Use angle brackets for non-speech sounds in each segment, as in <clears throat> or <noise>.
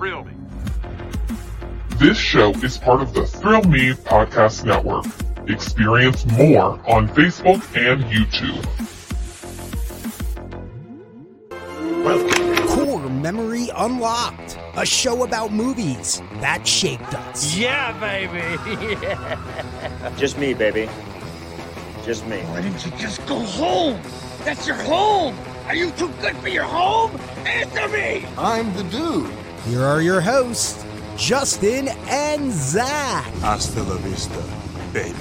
Thrill Me. This show is part of the Thrill Me Podcast Network. Experience more on Facebook and YouTube. Welcome. Core Memory Unlocked, a show about movies that shaped us. Yeah, baby. <laughs> Yeah. Just me, baby. Just me. Why didn't you just go home? That's your home. Are you too good for your home? Answer me. I'm the dude. Here are your hosts, Justin and Zach. Hasta la vista, baby.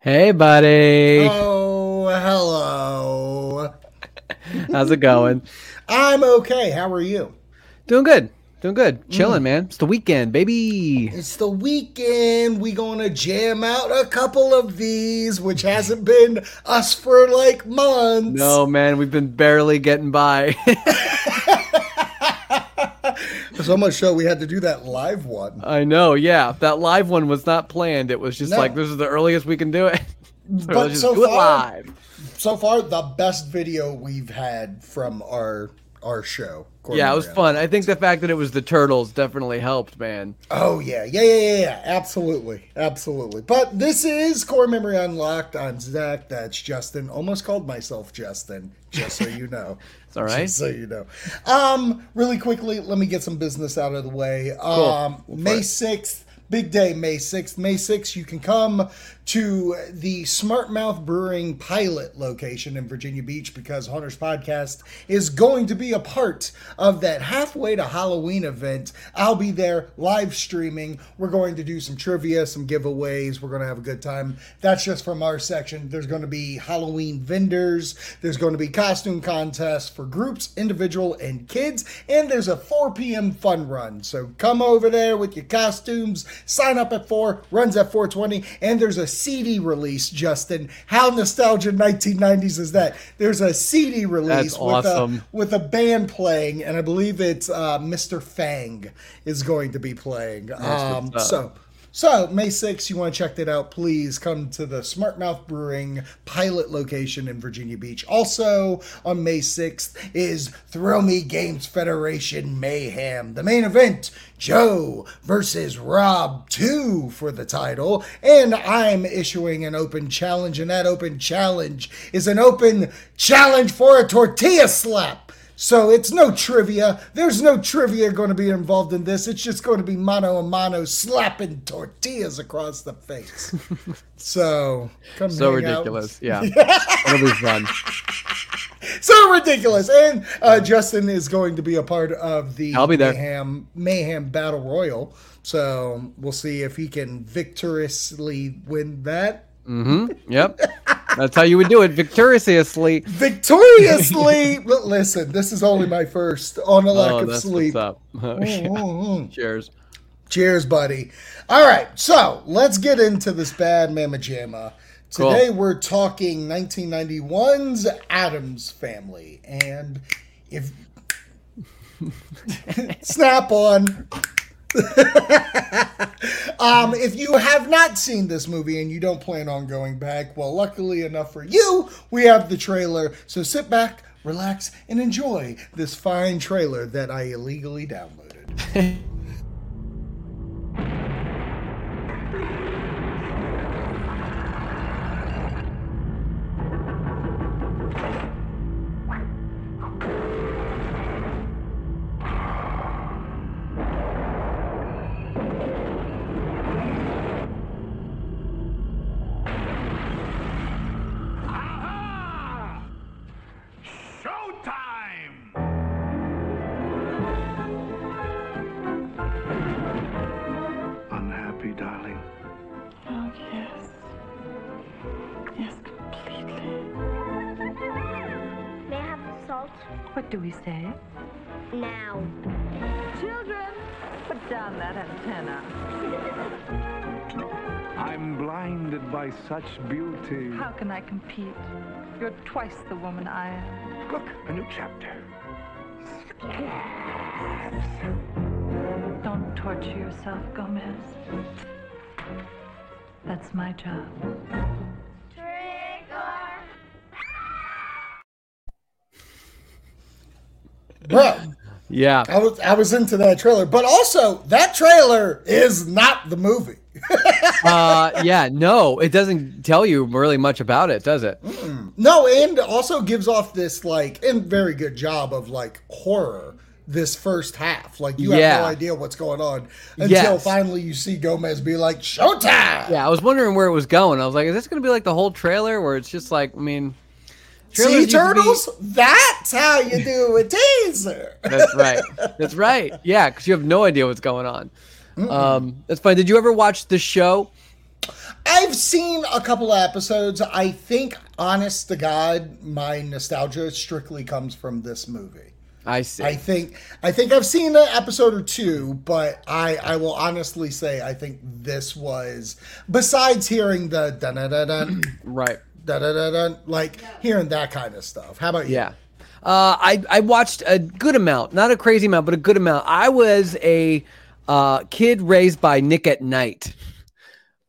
Hey, buddy. Oh, hello. <laughs> How's it going? I'm okay. How are you? Doing good. Doing good. Chilling, mm. man. It's the weekend, baby. It's the weekend. We gonna jam out a couple of these, which hasn't been us for like months. No, man, we've been barely getting by. <laughs> <laughs> So much so we had to do that live one. I know, yeah. That live one was not planned. It was just No. like this is the earliest we can do it. <laughs> So But so far- live. So far, the best video we've had from our our show. Yeah, it was fun. I think the fact that it was the turtles definitely helped, man. Oh yeah, yeah, yeah, yeah, yeah. Absolutely, absolutely. But this is Core Memory Unlocked. I'm Zach. That's Justin. Almost called myself Justin, just so you know. <laughs> It's all right. Just so you know. Um, really quickly, let me get some business out of the way. Um, Go for May sixth. Big day, May 6th. May 6th, you can come to the Smart Mouth Brewing pilot location in Virginia Beach because Hunter's Podcast is going to be a part of that halfway to Halloween event. I'll be there live streaming. We're going to do some trivia, some giveaways. We're going to have a good time. That's just from our section. There's going to be Halloween vendors, there's going to be costume contests for groups, individual, and kids, and there's a 4 p.m. fun run. So come over there with your costumes. Sign up at 4, runs at 420, and there's a CD release, Justin. How nostalgia 1990s is that? There's a CD release That's with, awesome. a, with a band playing, and I believe it's uh, Mr. Fang is going to be playing. Um, up. so. So, May 6th, you want to check that out, please come to the Smart Mouth Brewing pilot location in Virginia Beach. Also, on May 6th is Thrill Me Games Federation Mayhem. The main event, Joe versus Rob 2 for the title. And I'm issuing an open challenge, and that open challenge is an open challenge for a tortilla slap. So it's no trivia. There's no trivia going to be involved in this. It's just going to be mano a mano slapping tortillas across the face. <laughs> so come So hang out. ridiculous. Yeah. <laughs> It'll be fun. So ridiculous. And uh, Justin is going to be a part of the I'll be there. Mayhem, Mayhem Battle Royal. So we'll see if he can victoriously win that. Yep. <laughs> That's how you would do it victoriously. Victoriously! <laughs> Listen, this is only my first on a lack Oh, of sleep. what's up. <laughs> Oh, Mm-mm. Cheers. Cheers, buddy. All right, so let's get into this bad mama jamma. Cool. Today we're talking 1991's Addams Family, and if <laughs> snap on. Um, if you have not seen this movie and you don't plan on going back, well, luckily enough for you, we have the trailer. So sit back, relax, and enjoy this fine trailer that I illegally downloaded. <laughs> by such beauty. How can I compete? You're twice the woman I am. Look, a new chapter. Don't torture yourself, Gomez. That's my job. bro. Yeah. I was I was into that trailer, but also that trailer is not the movie. <laughs> uh, yeah. No, it doesn't tell you really much about it, does it? No, and also gives off this like and very good job of like horror this first half. Like you have no idea what's going on until Yes. finally you see Gomez be like, "Showtime!" Yeah, I was wondering where it was going. I was like, is this going to be like the whole trailer where it's just like, I mean, Sea to be- turtles? That's how you do a <laughs> teaser. That's right. That's right. Yeah, because you have no idea what's going on. Um, that's fine. Did you ever watch the show? I've seen a couple of episodes. I think, honest to God, my nostalgia strictly comes from this movie. I see. I think I think I've seen an episode or two, but I I will honestly say I think this was besides hearing the dun dun dun right. Dun dun dun dun like hearing that kind of stuff. How about you? Yeah. Uh, I I watched a good amount, not a crazy amount, but a good amount. I was a uh, kid raised by Nick at Nite.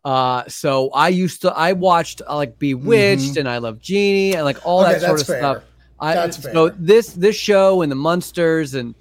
Uh, so I used to I watched uh, like Bewitched and I Love Genie and like all Mm-hmm. Okay, that sort of fair. stuff. I, That's fair. so this this show and the Munsters and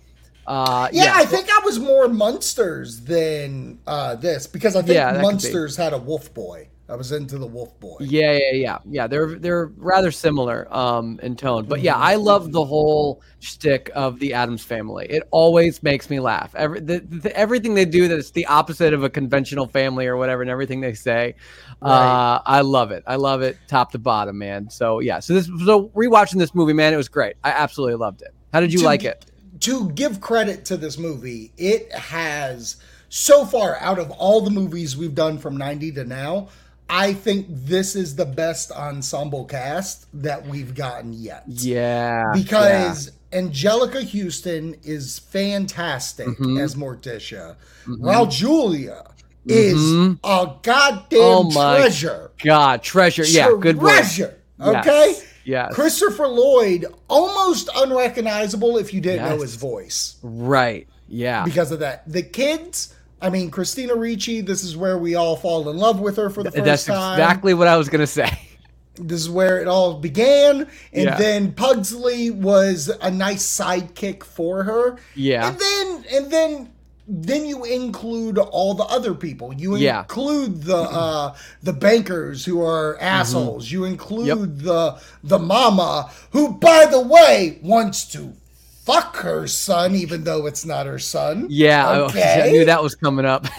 uh, Yeah, yeah, I think I was more Munsters than uh, this because I think Yeah, that could be. Munsters had a Wolf Boy. I was into the Wolf Boy. Yeah, yeah, yeah, yeah. They're they're rather similar um in tone, but yeah, I love the whole shtick of the Addams family. It always makes me laugh. Every the, the, everything they do that's the opposite of a conventional family or whatever, and everything they say, uh, I love it. I love it top to bottom, man. So yeah, so this so rewatching this movie, man, it was great. I absolutely loved it. How did you To like it? To give credit to this movie, it has so far out of all the movies we've done from 90 to now, I think this is the best ensemble cast that we've gotten yet. Yeah, because Anjelica Huston is fantastic Mm-hmm. as Morticia. Raul Julia is a goddamn Oh my treasure. God, treasure. Yeah, good treasure. Yes, Okay. yes. Christopher Lloyd, almost unrecognizable if you didn't know his voice Right. Yeah. because of that. The kids, I mean, Christina Ricci, this is where we all fall in love with her for the first That's time. That's exactly what I was gonna say. <laughs> This is where it all began. And Yeah. then Pugsley was a nice sidekick for her. Yeah. And then and then then you include all the other people. You Yeah. include the uh the bankers who are assholes. You include Yep. the the mama who by the way wants to fuck her son even though it's not her son. Yeah, <laughs> I- Okay. I, knew that was coming up. <laughs>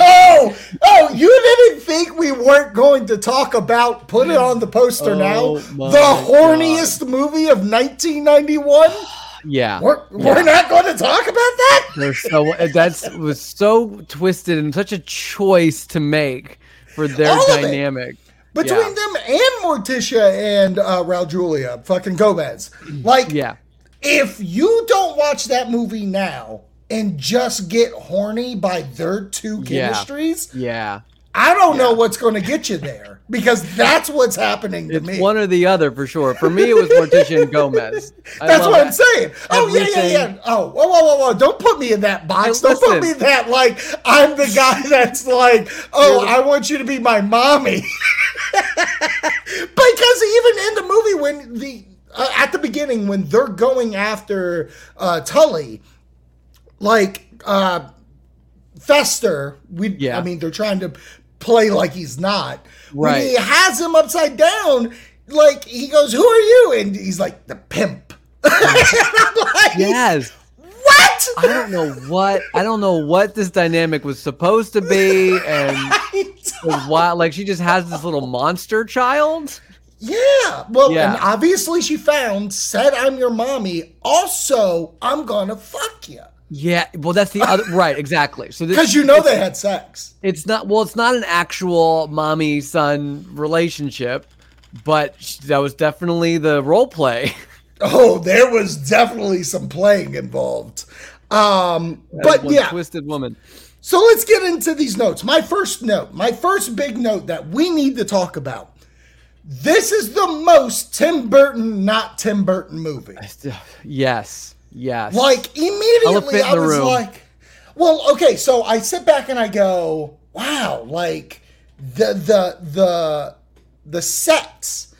Oh, oh, you didn't think we weren't going to talk about put it on the poster Oh now. The horniest movie of 1991? <gasps> yeah, We're, we're not going to talk about that? So that's was so twisted and such a choice to make for their All dynamic. Between Yeah. them and Morticia and uh, Raul Julia, fucking Gomez. Like, Yeah, if you don't watch that movie now and just get horny by their two chemistries, yeah. I don't know what's going to get you there because that's what's happening to It's me. one or the other for sure. For me, it was Morticia and Gomez. I That's what I'm saying. Oh yeah, yeah, yeah. Oh, whoa, whoa, whoa, whoa! Don't put me in that box. Hey, Don't put me listen. that like I'm the guy <laughs> that's like, oh, I want you to be my mommy. <laughs> because even in the movie, when the uh, at the beginning when they're going after uh, Tully, like uh, Fester, we Yeah. I mean they're trying to play like he's not. When Right. he has him upside down, like he goes, "Who are you?" and he's like, "The pimp." <laughs> like, Yes. What? I don't know what I don't know what this dynamic was supposed to be, and <laughs> why like she just has this little monster child. Yeah. Well, Yeah. and obviously she found said, "I'm your mommy." Also, I'm gonna fuck you Yeah, well, that's the other right, exactly. So because you know they had sex. it's not well, it's not an actual mommy son relationship, but that was definitely the role play. <laughs> Oh, there was definitely some playing involved. Um, That but yeah, twisted woman. So let's get into these notes. My first note, my first big note that we need to talk about. This is the most Tim Burton, not Tim Burton movie. Yes, yes. Like immediately, I was room. like, "Well, okay." So I sit back and I go, "Wow!" Like the the the the sets,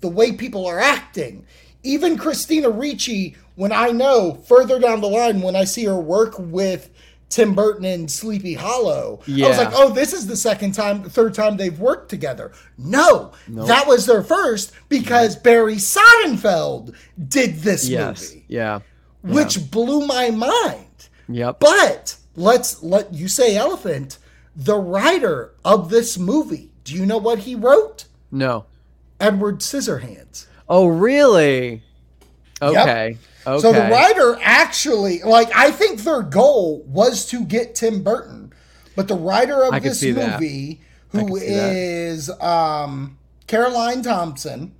the way people are acting, even Christina Ricci, when I know further down the line, when I see her work with Tim Burton in Sleepy Hollow, I was like, oh, this is the second time, third time they've worked together. No, that was their first because Barry Sonnenfeld did this Yes. movie, Yeah. which blew my mind. Yep. But let's let you say elephant. The writer of this movie, do you know what he wrote? no. Edward Scissorhands. Oh, really? Okay. Okay. So the writer actually, like, I think their goal was to get Tim Burton, but the writer of this that. movie, can who that. is um, Caroline Thompson,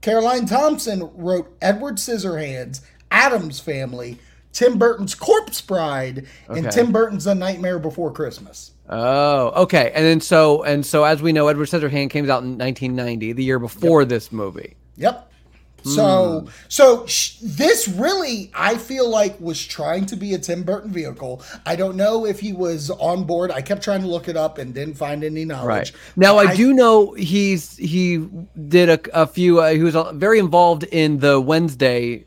Caroline Thompson wrote Edward Scissorhands, Addams Family, Tim Burton's Corpse Bride, and Okay. Tim Burton's A Nightmare Before Christmas. Oh, okay. And then so and so as we know, Edward Scissorhands came out in 1990, the year before this movie. Yep. So, Hmm. so sh- this really, I feel like, was trying to be a Tim Burton vehicle. I don't know if he was on board. I kept trying to look it up and didn't find any knowledge. Right. Now I, do know he's he did a, a few. Uh, he was uh, very involved in the Wednesday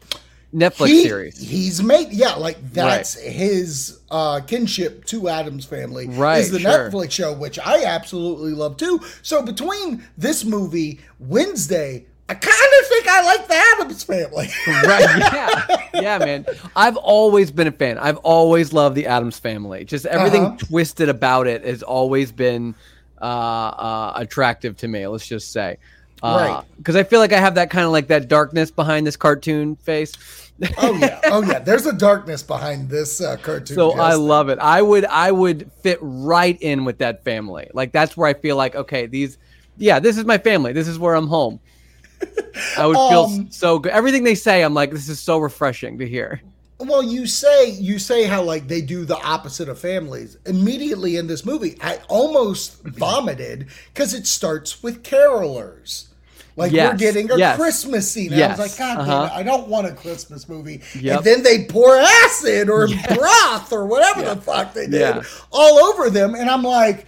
Netflix He- series. He's made, yeah, like that's his uh, kinship to Addams family. Right, Is the sure. Netflix show, which I absolutely love too. So between this movie, Wednesday, I kind of think I like the Addams family. right. <laughs> Yeah. Yeah, man. I've always been a fan. I've always loved the Addams family. Just everything Uh-huh. twisted about it has always been uh, uh, attractive to me. Let's just say. Right. Because I feel like I have that kind of like that darkness behind this cartoon face. oh yeah, oh yeah. There's a darkness behind this uh, cartoon. So I love it. I would I would fit right in with that family. Like that's where I feel like okay, these yeah, this is my family. This is where I'm home. I would feel Um, so good. Everything they say, I'm like, this is so refreshing to hear. Well, you say you say how like they do the opposite of families. Immediately in this movie, I almost <clears throat> vomited because it starts with carolers. Like we're getting a yes, Christmas scene. And I was like, God uh-huh. damn it, I don't want a Christmas movie. Yep. And then they pour acid or <laughs> broth or whatever the fuck they did Yeah. all over them. And I'm like,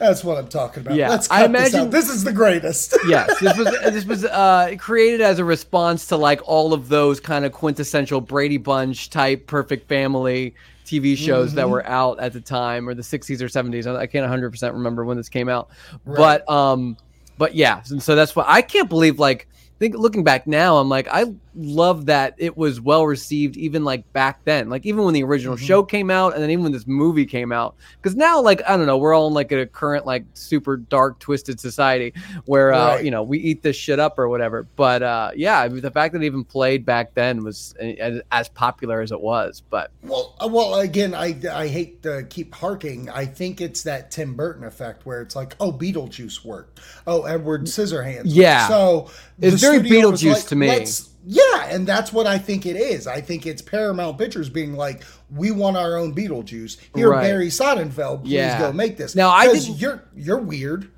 that's what I'm talking about. Yeah, Let's I cut this imagine- out. This is the greatest. <laughs> yes, this was this was uh, created as a response to like all of those kind of quintessential Brady Bunch type Perfect Family TV shows that Mhm. were out at the time, or the '60s or '70s. I I can't 100 percent remember when this came out, but um, but yeah, and so that's why I can't believe like think looking back now, I'm like I love that it was well received even like back then, like even when the original Mm-hmm. show came out, and then even when this movie came out, because now like I don't know, we're all in like a current like super dark twisted society where uh, Right. you know we eat this shit up or whatever. But uh, yeah, I mean, the fact that it even played back then was uh, as, as popular as it was. But Well, uh, well, again, I I hate to keep harking. I think it's that Tim Burton effect where it's like, oh, Beetlejuice worked. Oh, Edward Scissorhands. Yeah. So It's very Beetlejuice to me. Yeah, and that's what I think it is. I think it's Paramount Pictures being like, we want our own Beetlejuice. Here, Right. Barry Sonnenfeld, please Yeah. go make this. Now, I didn't- You're you're weird.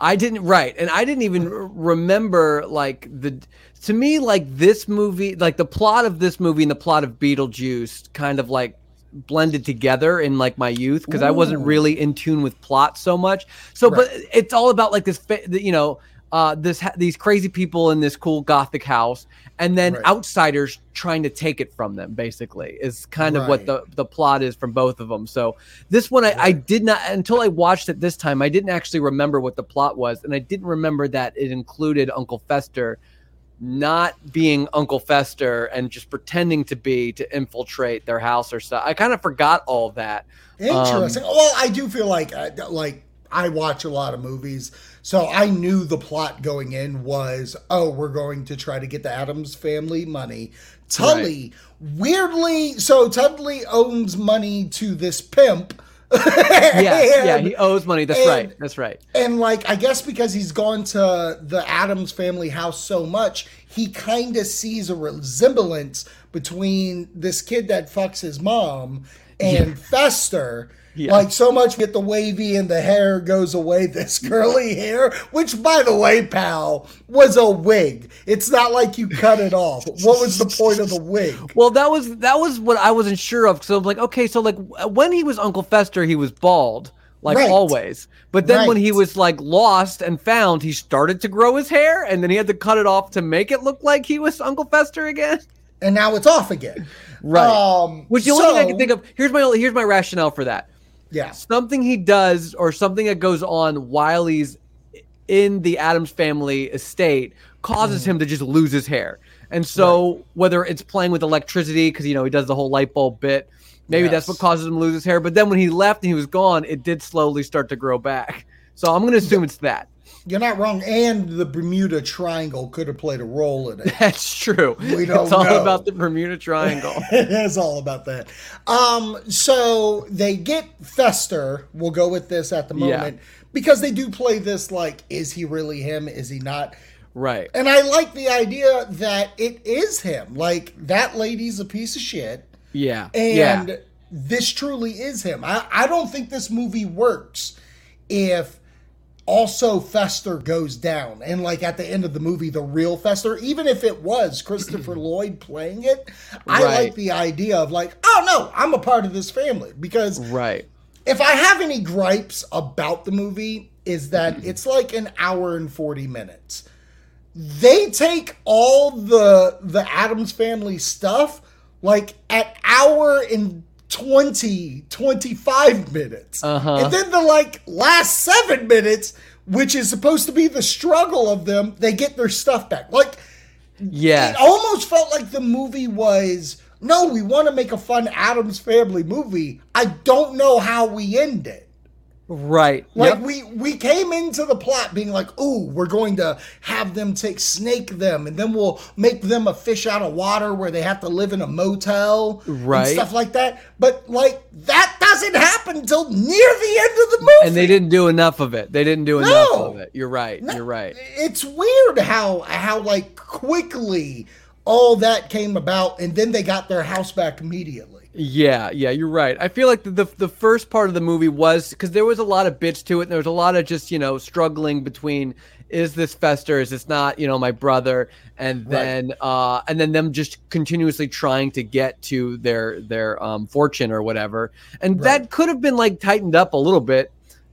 I didn't right, and I didn't even remember like the to me like this movie, like the plot of this movie and the plot of Beetlejuice, kind of like blended together in like my youth because I wasn't really in tune with plot so much. So, but it's all about like this, you know. Uh, this ha- these crazy people in this cool gothic house, and then Right. outsiders trying to take it from them. Basically, is kind of what the the plot is from both of them. So this one, I, I did not until I watched it this time. I didn't actually remember what the plot was, and I didn't remember that it included Uncle Fester not being Uncle Fester and just pretending to be to infiltrate their house or stuff. I kind of forgot all that. Interesting. Um, well, I do feel like uh, like I watch a lot of movies, so I knew the plot going in was oh, we're going to try to get the Addams family money. Tully weirdly, so Tully owns money to this pimp. yes, yeah, <laughs> And- he owes money. That's and- right. That's right. and like I guess because he's gone to the Addams family house so much, he kind of sees a resemblance between this kid that fucks his mom and Fester. Yeah. Like so much get the wavy and the hair goes away, this curly hair, which by the way, pal, was a wig. It's not like you cut it off. What was the point of the wig? Well, that was that was what I wasn't sure of. So I'm like, okay, so like when he was Uncle Fester, he was bald. like Right. always. But then when he was like lost and found, he started to grow his hair, and then he had to cut it off to make it look like he was Uncle Fester again. and now it's off again. Right. Um, Which the only thing I can think of here's my here's my rationale for that. Yeah. Something he does or something that goes on while he's in the Addams family estate causes mm. him to just lose his hair. And so whether it's playing with electricity because you know he does the whole light bulb bit, maybe that's what causes him to lose his hair. But then when he left and he was gone, it did slowly start to grow back. So I'm gonna assume it's that. You're not wrong. And the Bermuda Triangle could have played a role in it. <laughs> That's true. We don't it's all know. about the Bermuda Triangle. <laughs> it is all about that. Um, so they get Fester. We'll go with this at the Yeah. moment because they do play this like, is he really him? Is he not? right. And I like the idea that it is him. Like that lady's a piece of shit, Yeah. and yeah. this truly is him. I, I don't think this movie works if also Fester goes down and like at the end of the movie the real Fester even if it was Christopher <clears throat> Lloyd playing it I Right. like the idea of like oh no I'm a part of this family because Right. if I have any gripes about the movie is that <clears throat> it's like an hour and 40 minutes they take all the the Addams family stuff like at hour and 20 25 minutes Uh-huh. and then the like last 7 minutes which is supposed to be the struggle of them they get their stuff back like Yeah. it almost felt like the movie was no we want to make a fun Addams family movie I don't know how we end it Right. like Yep. we we came into the plot being like, "Ooh, we're going to have them take snake them, and then we'll make them a fish out of water where they have to live in a motel, Right. And stuff like that." But like that doesn't happen until near the end of the movie, and they didn't do enough of it. They didn't do enough of it. You're right. No, You're right. It's weird how how like quickly all that came about, and then they got their house back immediately. Yeah, yeah, you're right. I feel like the the, the first part of the movie was because there was a lot of bits to it, and there was a lot of just you know struggling between is this Fester, is this not you know my brother, and then uh and then them just continuously trying to get to their their um fortune or whatever, and that could have been like tightened up a little bit,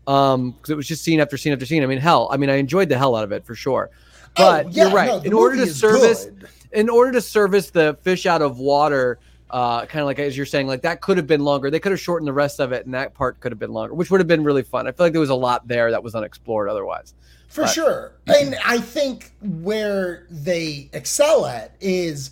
um because it was just scene after scene after scene. I mean, hell, I mean, I enjoyed the hell out of it for sure, but Oh, yeah, you're right. no, in order to service good. in order to service the fish out of water uh kind of like as you're saying like that could have been longer they could have shortened the rest of it and that part could have been longer which would have been really fun i feel like there was a lot there that was unexplored otherwise For But- sure. And I think where they excel at is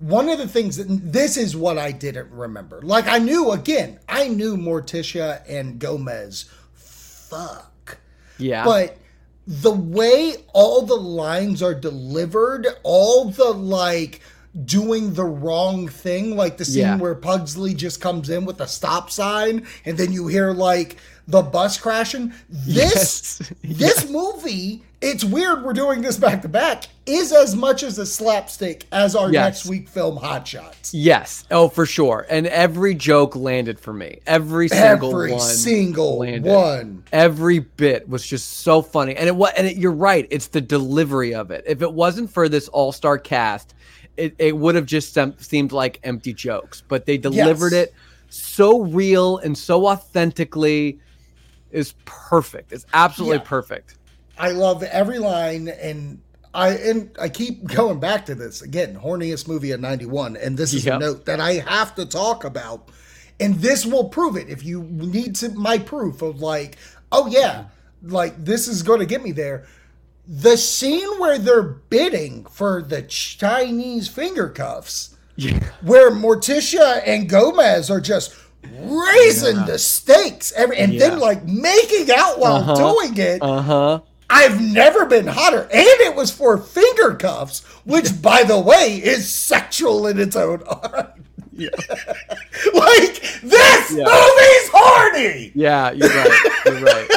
one of the things that this is what I didn't remember. Like I knew again, I knew Morticia and Gomez fuck. yeah But the way all the lines are delivered, all the like doing the wrong thing, like the scene Yeah. where Pugsley just comes in with a stop sign and then you hear like the bus crashing. This Yes. <laughs> this movie, it's weird we're doing this back to back, is as much as a slapstick as our Yes. next week film Hot Shots. yes oh for sure and every joke landed for me every single Every one single landed. one. every bit was just so funny and it was and it, you're right it's the delivery of it if it wasn't for this all-star cast it, it would have just seemed like empty jokes but they delivered Yes. it so real and so authentically is perfect it's absolutely Yeah. perfect I love every line and I and I keep <laughs> going back to this again, horniest movie of 91 and this is Yep. a note that I have to talk about and this will prove it if you need to my proof of like oh yeah, like this is going to get me there. The scene where they're bidding for the Chinese finger cuffs yeah where Morticia and Gomez are just raising the stakes every, and then like making out while Uh-huh. doing it. uh-huh I've never been hotter. And it was for finger cuffs, which, by the way, is sexual in its own <laughs> right. Yeah. <laughs> like, this Yeah. movie's horny! Yeah, you're right. You're right.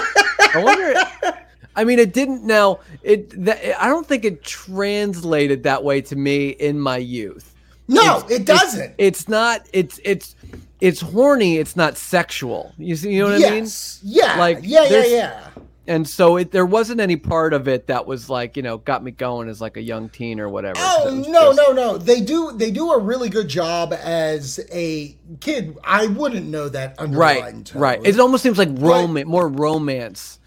I wonder. <laughs> I mean, it didn't. Now, it. That, I don't think it translated that way to me in my youth. No, It's- it doesn't. It's, not. It's it's it's horny. It's not sexual. You see, you know what I mean? yes. Yeah. Like, yeah, yeah, yeah. and so it there wasn't any part of it that was like you know got me going as like a young teen or whatever. Oh no, just- no, no! They do they do a really good job as a kid. I wouldn't know that underlying right, tone. right. It almost seems like romance, more romance.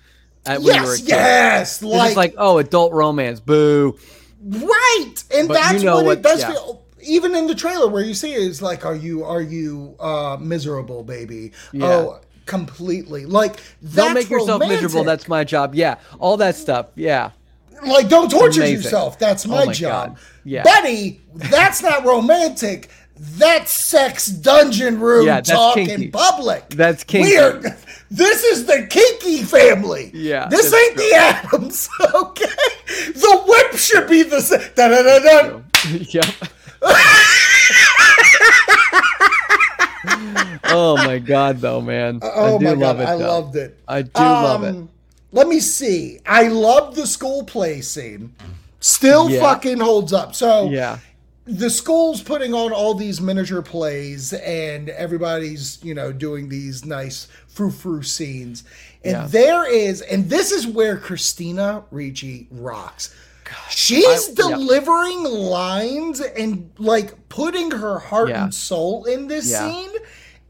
At, when you were a yes, kid. yes, It's like, just like oh, adult romance, boo. right, and But you that's know what, what- it does yeah. feel. Even in the trailer, where you see it is like, "Are you are you uh miserable, baby?" Yeah. Oh, completely. Like that's Don't make yourself miserable. That's my job. Yeah, all that stuff. Yeah. like don't torture Amazing. yourself. That's Oh my, my job. God. Yeah. Betty, that's not romantic. That's sex dungeon room Yeah, talk kinky. in public. That's kinky. Weird. This is the kinky family. Yeah, This ain't the Addams. <laughs> Okay. The whip should be the same. Da, da, da, da. <laughs> yep. <laughs> oh my god, though, man. Oh I do my love god, it. I though. loved it. I do love it. Um, Let me see. I love the school play scene. Still Yeah. fucking holds up. So Yeah. the school's putting on all these miniature plays and everybody's you know doing these nice frou-frou scenes and Yeah. there is and this is where christina ricci rocks she's I- yeah. delivering lines and like putting her heart Yeah. and soul in this Yeah. scene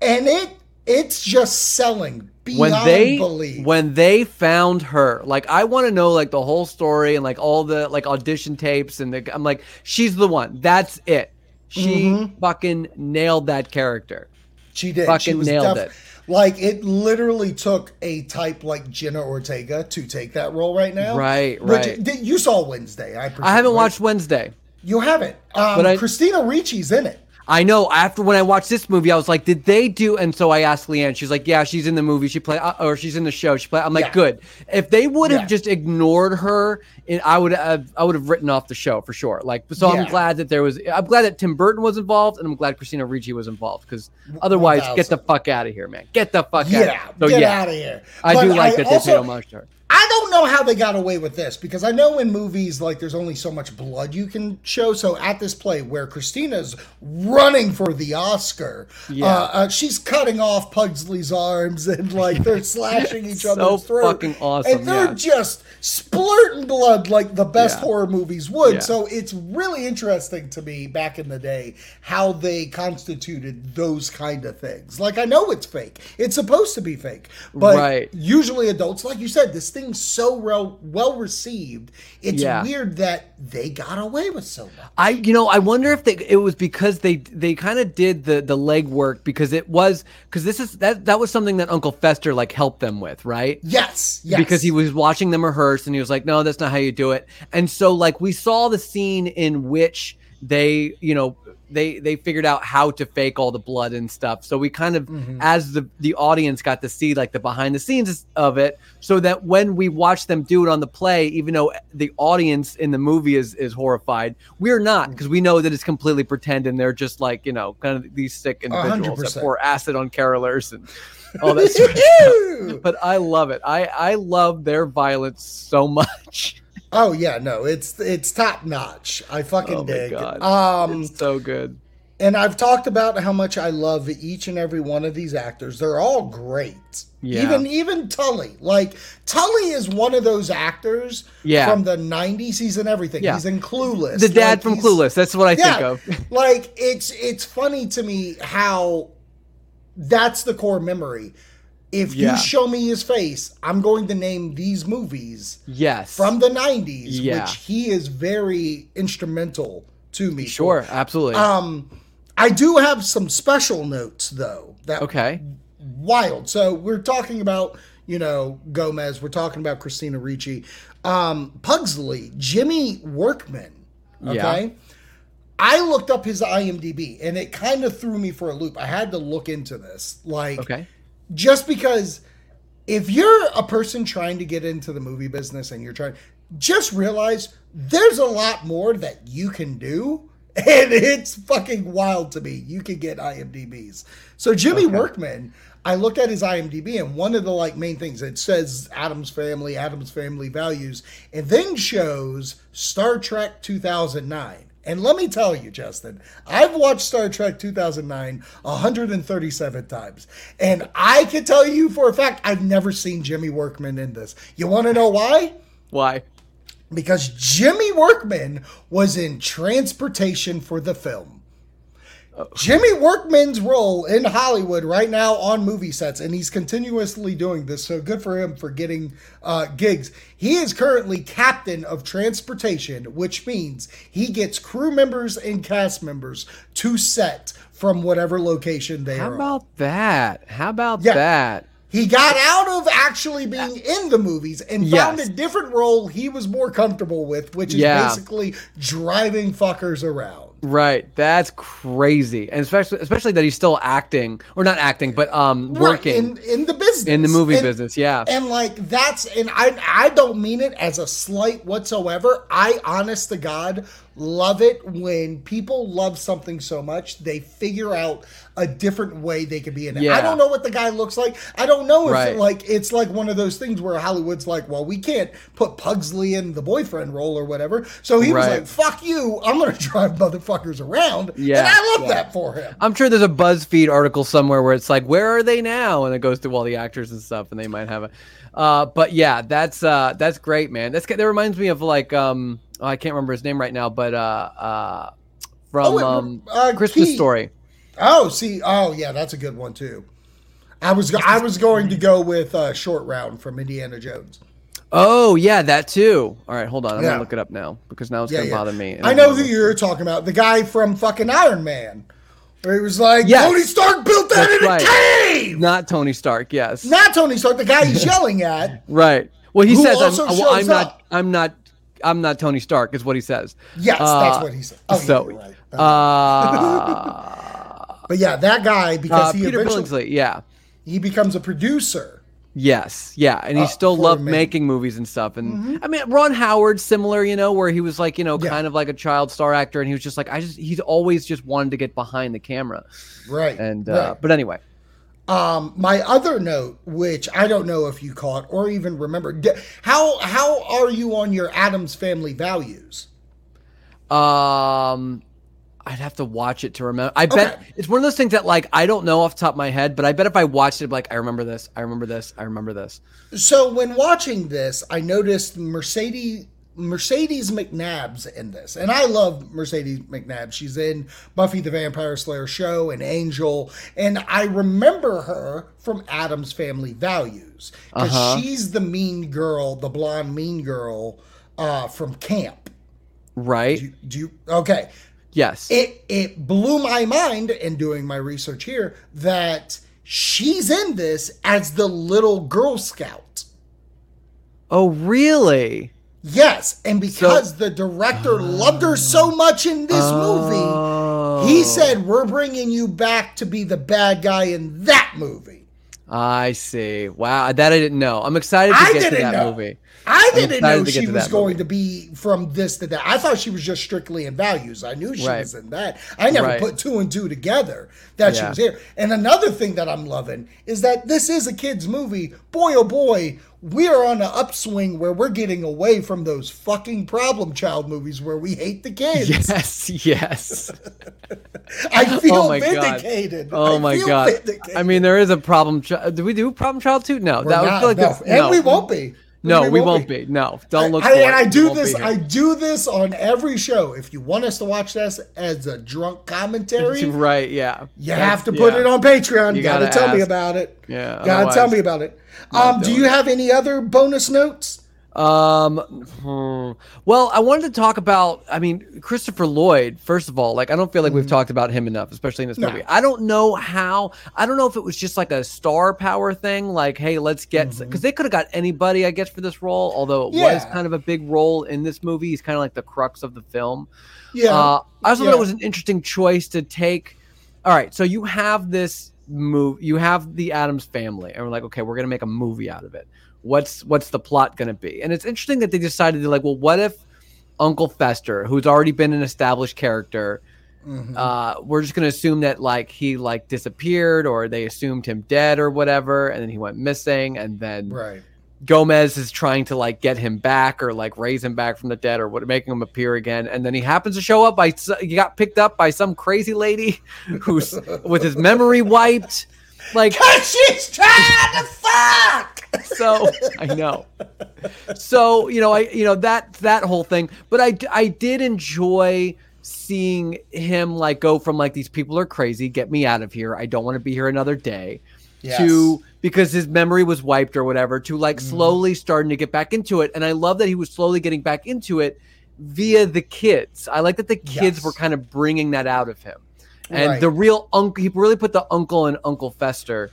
and it it's just selling beyond when they belief when they found her like i want to know like the whole story and like all the like audition tapes and the, i'm like she's the one that's it she Mm-hmm. fucking nailed that character She did. she Fucking was nailed def- it. Like it literally took a type like Jenna Ortega to take that role right now. Right, Which- right. did- you saw Wednesday. I, presume, i haven't right? watched wednesday You haven't. Um, But I- Christina Ricci's in it. I know. After when I watched this movie, I was like, "Did they do?" And so I asked Leanne. She's like, "Yeah, she's in the movie. She play, uh, or she's in the show. She play." I'm like, Yeah. "Good." If they would have Yeah. just ignored her, I would have, I would have written off the show for sure. Like, so I'm glad that there was. I'm glad that Tim Burton was involved, and I'm glad Christina Ricci was involved because otherwise, get the fuck out of here, man. Get the fuck out. Yeah, So get yeah, out of here. I But do like that they also- paid homage to her. I don't know how they got away with this because I know in movies like there's only so much blood you can show. So at this play where Christina's running for the Oscar, Yeah. uh, uh, she's cutting off Pugsley's arms and like they're <laughs> slashing each So other's throat. fucking awesome, And they're yeah. just splurting blood like the best Yeah. horror movies would. So it's really interesting to me back in the day how they constituted those kind of things. Like I know it's fake. It's supposed to be fake. But Right. usually adults, like you said, this so well well received. It's Yeah. weird that they got away with so much. I you know I wonder if they it was because they they kind of did the the legwork because it was because this is that that was something that Uncle Fester like helped them with right Yes, yes. because he was watching them rehearse and he was like no that's not how you do it and so like we saw the scene in which they you know they they figured out how to fake all the blood and stuff so we kind of Mm-hmm. as the the audience got to see like the behind the scenes of it so that when we watch them do it on the play even though the audience in the movie is is horrified we're not because we know that it's completely pretend and they're just like you know kind of these sick individuals that 100%. pour acid on carolers and <laughs> all that sort of stuff but I love it. I I love their violence so <laughs> much. Oh yeah, no, it's it's top notch. I fucking Oh my dig. God. Um it's so good. and I've talked about how much I love each and every one of these actors. They're all great. Yeah. Even even Tully. Like Tully is one of those actors Yeah. from the 90s. He's in everything. Yeah. He's in Clueless. The dad Like, from Clueless. That's what I think Yeah. of. <laughs> like it's it's funny to me how that's the core memory. If Yeah. you show me his face, I'm going to name these movies Yes. from the 90s, Yeah. which he is very instrumental to me. for. sure, absolutely. Um, I do have some special notes though. That okay. wild. So we're talking about you know Gomez. We're talking about Christina Ricci, um, Pugsley, Jimmy Workman. Okay. Yeah. I looked up his IMDb and it kind of threw me for a loop. I had to look into this, like, Okay. Just because if you're a person trying to get into the movie business and you're trying, just realize there's a lot more that you can do. <laughs> And it's fucking wild to me. You can get IMDb's. So Jimmy Workman, I looked at his IMDb and one of the like main things it says Addams family, Addams family values, and then shows Star Trek 2009. And let me tell you, Justin, I've watched Star Trek 2009 137 times. And I can tell you for a fact, I've never seen Jimmy Workman in this. You want to know why? Why? Because Jimmy Workman was in transportation for the film. Jimmy Workman's role in Hollywood right now on movie sets, and he's continuously doing this, so good for him for getting uh, gigs. He is currently captain of transportation, which means he gets crew members and cast members to set from whatever location they How are. How about that? How about Yeah. that? He got out of actually being in the movies and found a different role he was more comfortable with, which is Yeah. basically driving fuckers around. Right. That's crazy. And especially especially that he's still acting or not acting, but um Right, working in, in the business. in the movie And- business. Yeah. And like that's and I I don't mean it as a slight whatsoever. I honest to God love it when people love something so much they figure out a different way they could be in it. I don't know what the guy looks like. I don't know if Right. like it's like one of those things where Hollywood's like, well, we can't put Pugsley in the boyfriend role or whatever. So he was like, fuck you, I'm gonna <laughs> drive motherfuckers around. Yeah, And I love yeah. that for him. I'm sure there's a BuzzFeed article somewhere where it's like, "Where are they now?" and it goes through all the actors and stuff, and they might have a. Uh, but yeah, that's uh, that's great, man. That's that reminds me of like um, oh, I can't remember his name right now, but uh, uh, from Oh, um, uh, Christmas. Story. Oh, see, oh yeah, that's a good one too. I was I was going to go with uh, short round from Indiana Jones. Oh yeah, that too. All right, hold on, I'm Yeah. gonna look it up now because now it's Yeah, gonna yeah. bother me. I know who you're talking about. The guy from fucking Iron Man, where he was like, Yes. Tony Stark built that That's in right. a cave. Not Tony Stark. Yes. Not Tony Stark, the guy he's <laughs> yelling at. Right. Well, he says, I'm, well, I'm not. I'm not, I'm not Tony Stark, is what he says. Yes, Uh, that's what he said. Oh, so, yeah, right. uh, <laughs> But yeah, that guy because uh, he Peter eventually Billingsley, yeah, he becomes a producer. Yes, yeah, and he Uh, still loved making movies and stuff. And I mean, Ron Howard, similar, you know, where he was like, you know, Yeah. kind of like a child star actor, and he was just like, I just, he's always just wanted to get behind the camera, Right. and uh, right. but anyway, Um, my other note, which I don't know if you caught or even remember, how how are you on your Addams Family values? Um, I'd have to watch it to remember. I bet Okay. it's one of those things that like I don't know off the top of my head, but I bet if I watched it, like I remember this, I remember this, I remember this. So when watching this, I noticed Mercedes Mercedes McNabb's in this, and I love Mercedes McNabb. She's in Buffy the Vampire Slayer show and Angel, and I remember her from Addams Family Values because Uh-huh. she's the mean girl, the blonde mean girl uh, from camp. Right? Do you, do you okay? Yes. it it blew my mind in doing my research here that she's in this as the little girl scout oh, really? yes and because the director loved her so much in this movie Oh. he said we're bringing you back to be the bad guy in that movie I see. Wow, that I didn't know. I'm excited to I get to that know. movie. I didn't know she was going to be from this to that. I thought she was just strictly in values. I knew she Right. was in that. I never Right. put two and two together that she was here. And another thing that I'm loving is that this is a kids' movie. Boy, oh boy, we are on an upswing where we're getting away from those fucking problem child movies where we hate the kids. <laughs> Yes, yes. <laughs> I oh feel oh my god. vindicated. Oh I my god. vindicated. I mean, there is a problem. Child. Do we do problem child too? No, We're that not- feel like no. and no. we won't be. No, we, won't be. No, don't look I, and I do this. I do this on every show. If you want us to watch this as a drunk commentary, <laughs> right? Yeah. you That's- have to put yeah. it on Patreon. You gotta, gotta tell me about it. Yeah, gotta tell me about it. Um, do you have any other bonus notes? Um, hmm. well, I wanted to talk about. I mean, Christopher Lloyd. First of all, like I don't feel like we've talked about him enough, especially in this Mm-hmm. No. movie. I don't know how. I don't know if it was just like a star power thing. Like, hey, let's get because they could have got anybody, I guess, for this role. Although it was Mm-hmm. Kind of a big role in this movie. He's kind of like the crux of the film. Yeah, Uh, I also thought it was an interesting choice to take. All right, so you have this move, you have the Addams family, and we're like, okay, we're gonna make a movie out of it. What's what's the plot gonna be? And it's interesting that they decided to like, well, what if Uncle Fester, who's already been an established character, Mm-hmm. uh, we're just gonna assume that like he like disappeared or they assumed him dead or whatever, and then he went missing, and then right. Gomez is trying to like get him back or like raise him back from the dead or what making him appear again and then he happens to show up by he got picked up by some crazy lady <laughs> who's with his memory wiped like She's trying to fuck. <laughs> so I know. So you know, I you know that that whole thing, but I I did enjoy seeing him like go from like these people are crazy, get me out of here. I don't want to be here another day. Yes. To because his memory was wiped or whatever, to like Mm-hmm. slowly starting to get back into it, and I love that he was slowly getting back into it via the kids. I like that the kids Yes. were kind of bringing that out of him, and Right. the real uncle. He really put the uncle and Uncle Fester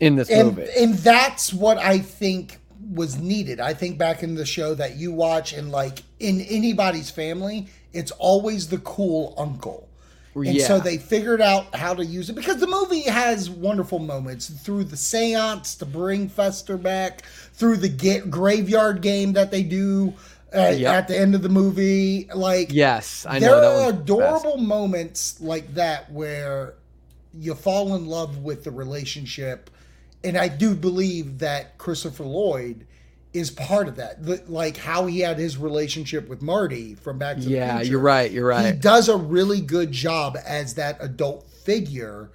in this and movie. and that's what I think was needed. I think back in the show that you watch and like in anybody's family, it's always the cool uncle. And so they figured out how to use it because the movie has wonderful moments through the seance to bring Fester back, through the get graveyard game that they do at, Yep. at the end of the movie. Like, Yes, I there know that are was the best. adorable moments like that where you fall in love with the relationship, and I do believe that Christopher Lloyd is part of that. The- like how he had his relationship with Marty from Back to the Future. Yeah, you're right. You're right. He does a really good job as that adult figure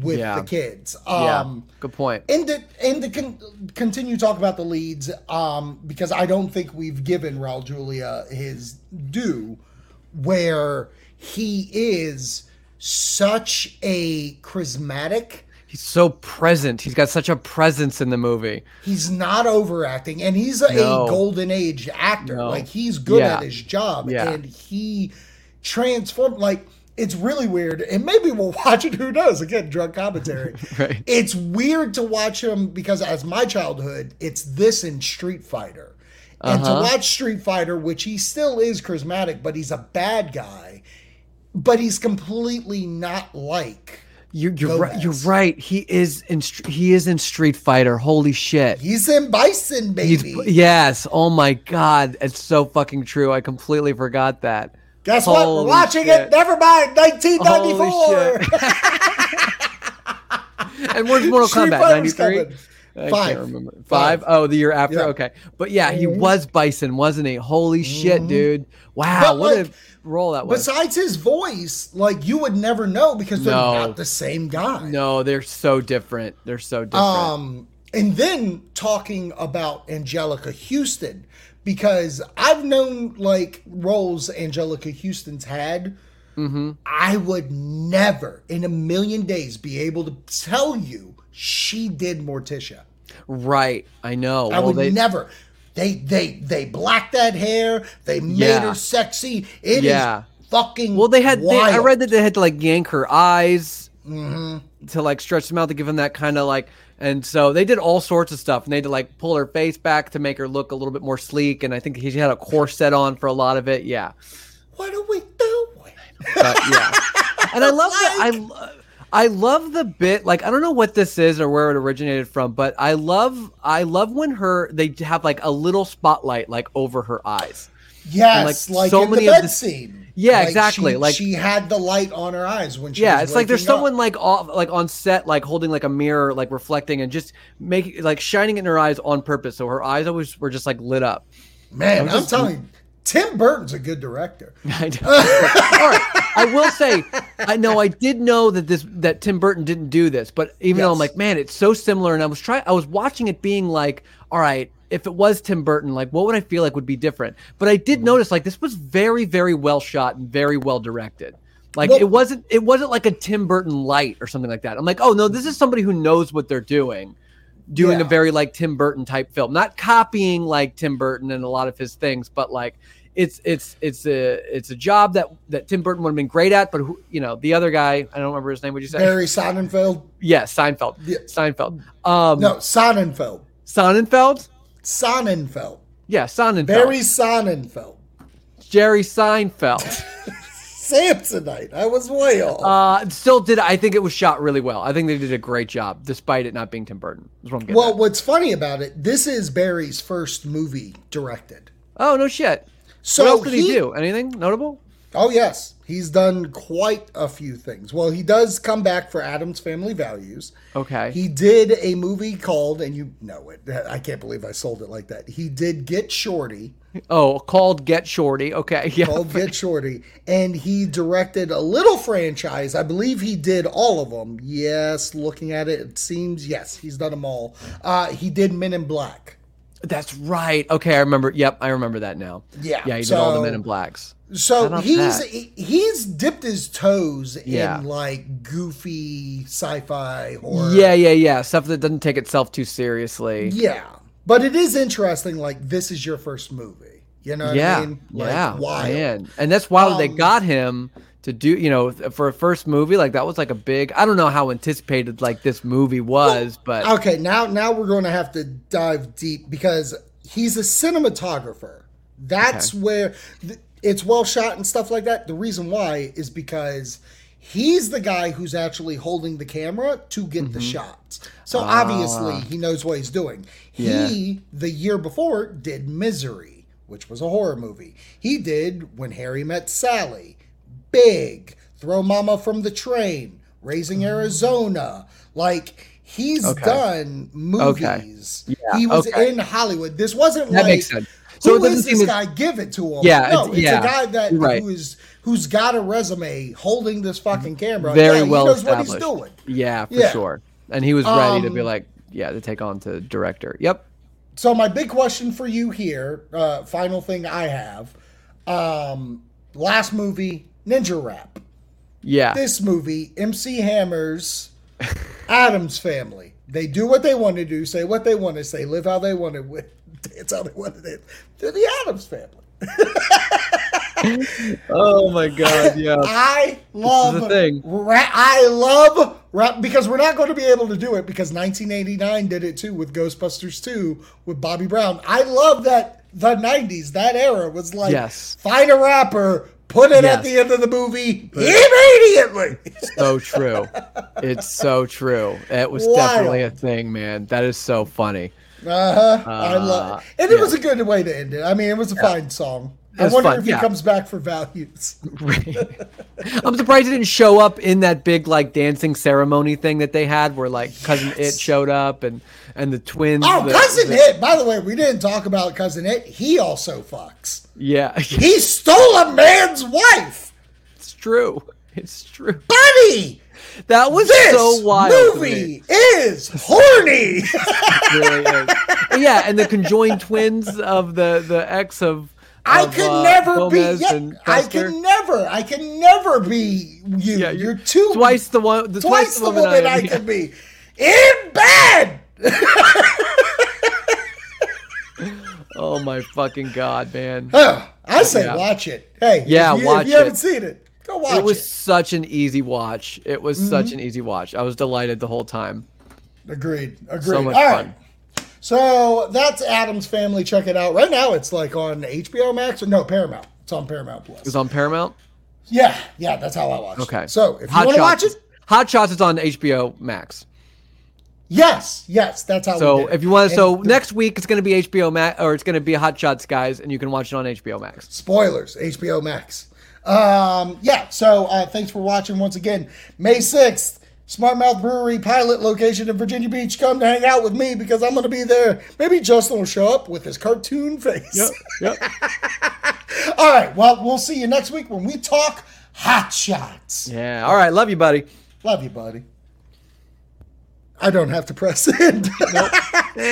with Yeah. the kids. yeah, Um, good point. and to and to con- continue talk about the leads, um, because I don't think we've given Raul Julia his due, where he is such a charismatic. He's so present. He's got such a presence in the movie. He's not overacting, and he's a, No. golden age actor. No. Like he's good Yeah. at his job, Yeah. and he transformed. Like it's really weird, and maybe we'll <laughs> watch it. Who knows? Again, drug commentary. <laughs> Right. It's weird to watch him because, as my childhood, it's this in Street Fighter, and to Uh-huh. watch Street Fighter, which he still is charismatic, but he's a bad guy, but he's completely not like. You're, you're right. You're right. He is in. He is in Street Fighter. Holy shit. He's in Bison, He's baby. yes. Oh my god, it's so fucking true. I completely forgot that. Guess what? We're watching shit. it. Never mind. 1994. <laughs> And where's Mortal Street Kombat? Fighter's 93? I Five. can't remember. Five? Oh, the year after. Yeah. Okay, but yeah, he was Bison, wasn't he? Holy shit, dude! Wow, Mm-hmm. But, what like, a role that was. Besides his voice, like you would never know because they're No. not the same guy. no, they're so different. They're so different. Um, and then talking about Anjelica Huston because I've known like roles Anjelica Huston's had. Mm-hmm. I would never in a million days be able to tell you she did Morticia. right, I know. I Well, would they- never. They they they blacked that hair. They made Yeah. her sexy. It is Yeah. fucking. Well, they had. They, I read that they had to like yank her eyes Mm-hmm. to like stretch them out to give them that kind of like. And so they did all sorts of stuff, and they had to like pull her face back to make her look a little bit more sleek. And I think he had a corset on for a lot of it. Yeah, What are we doing? but yeah. And I love that. I I love the bit. Like I don't know what this is or where it originated from, but I love I love when her they have like a little spotlight like over her eyes. Yes, like, like, so many the of the- scene. Yeah, Like, exactly, She, like- she had the light on her eyes when she. yeah it's like there's up. someone like off like on set like holding like a mirror like reflecting and just making like shining it in her eyes on purpose so her eyes always were just like lit up Man, I'm I'm just- telling you, Tim Burton's a good director. <laughs> I know. All right. I will say, I know I did know that this that Tim Burton didn't do this, but even though I'm like, man, it's so similar, and I was trying, I was watching it, being like, all right, if it was Tim Burton, like, what would I feel like would be different? But I Mm-hmm. did notice, like, this was very, very well shot and very well directed. Like, Well- it wasn't, it wasn't like a Tim Burton light or something like that. I'm like, oh no, this is somebody who knows what they're doing. Doing Yeah. a very like Tim Burton type film, not copying like Tim Burton and a lot of his things, but like it's it's it's a it's a job that that Tim Burton would have been great at, but who you know the other guy I don't remember his name. Would you say? Barry Sonnenfeld. yes, Seinfeld. Yeah. Seinfeld. Um, No, Sonnenfeld. Sonnenfeld. Sonnenfeld. Yeah, Sonnenfeld. Barry Sonnenfeld. Jerry Seinfeld. <laughs> Samsonite. I was way off. uh, still did. I think it was shot really well. I think they did a great job, despite it not being Tim Burton. What well, at. what's funny about it? This is Barry's first movie directed. Oh no shit. So what else did he, he- do? Anything notable? Oh yes, He's done quite a few things. Well, he does come back for Addams Family Values. Okay. He did a movie called, and you know it. <laughs> I can't believe I sold it like that. He did Get Shorty. oh, called Get Shorty. Okay. <laughs> Yeah. Called Get Shorty, and he directed a little franchise. I believe he did all of them. Yes, looking at it, it seems yes, he's done them all. Uh, he did Men in Black. That's right. Okay, I remember. Yep, I remember that now. Yeah, Yeah, he did all the Men in Blacks. So he's that? he's dipped his toes Yeah. in like goofy sci-fi horror. Yeah, yeah, yeah. Stuff that doesn't take itself too seriously. Yeah, but it is interesting. Like this is your first movie. You know what yeah, I mean? Like, yeah, wild. man. And that's why they Um, got him to do. You know, for a first movie, like that was like a big. I don't know how anticipated like this movie was, but Okay, now now we're going to have to dive deep because he's a cinematographer. That's where th- it's well shot and stuff like that. The reason why is because he's the guy who's actually holding the camera to get the mm-hmm. shots. So obviously ah. he knows what he's doing. Yeah. He the year before did Misery, which was a horror movie. He did When Harry Met Sally, Big, Throw Mama from the Train, Raising mm. Arizona. Like he's Okay. done movies. Yeah, He was okay. in Hollywood. This wasn't That like makes sense. So who it doesn't this as- guy? Give it to him. Yeah, no, it's- it's, yeah, a guy that right. who is who's got a resume holding this fucking camera. very yeah, well he knows established. what he's doing. Yeah, for Yeah. sure. And he was ready to be Um, like, yeah, to take on to director. Yep. So my big question for you here, uh, final thing I have, um, last movie, Ninja Rap. Yeah. This movie, MC Hammer's Addams Family. They do what they want to do, say what they want to say, live how they want to, wi- only one of to. They're the Addams Family. <laughs> oh my god, yeah. I love the thing. Rap. I love rap because we're not going to be able to do it because 1989 did it too with Ghostbusters 2 with Bobby Brown. I love that the 90s, that era was like Yes. find a rapper, put it at the end of the movie immediately. so true. It's so true. It was <laughs> Wild. definitely a thing, man. That is so funny. Uh-huh. I love Uh, it. And it yeah. was a good way to end it. I mean, it was a fine song. I wonder fun, if he yeah. comes back for values. <laughs> I'm surprised he didn't show up in that big like dancing ceremony thing that they had, where like cousin It showed up and and the twins. Oh, the- cousin the- It. By the way, we didn't talk about cousin It. He also fucks. Yeah, He stole a man's wife, it's true. It's true. buddy. That was This so wild. movie is horny. Really is. Yeah, and the conjoined twins of the the ex of. I of, could uh, never Gomez be. Yeah, I can never. I can never be you. Yeah, you're, too twice the one. The twice the woman I, am. can be in bed. <laughs> Oh my fucking god, man! Huh, I say Yeah. watch it. Hey, Yeah, if you, watch if you haven't seen it, go watch It it. was such an easy watch. It was such Mm-hmm. an easy watch. I was delighted the whole time. Agreed. Agreed. So much All right. fun. So that's Addams Family. Check it out. Right now, it's like on HBO Max or no Paramount. It's on Paramount Plus. It's on Paramount. Yeah, yeah, that's how I watched. Okay. it. So if you Hot want to watch it, Hot Shots is on HBO Max. yes, yes, that's how. we So if you want, And so next week it's going to be HBO Max, or it's going to be Hot Shots, guys, and you can watch it on HBO Max. spoilers, HBO Max. Um, yeah. So uh, thanks for watching once again. May sixth. Smart Mouth Brewery pilot location in Virginia Beach. Come to hang out with me because I'm going to be there. Maybe Justin will show up with his cartoon face. Yep. yep. <laughs> All right. Well, we'll see you next week when we talk hot shots. Yeah. All right. Love you, buddy. Love you, buddy. I don't have to press <laughs> end.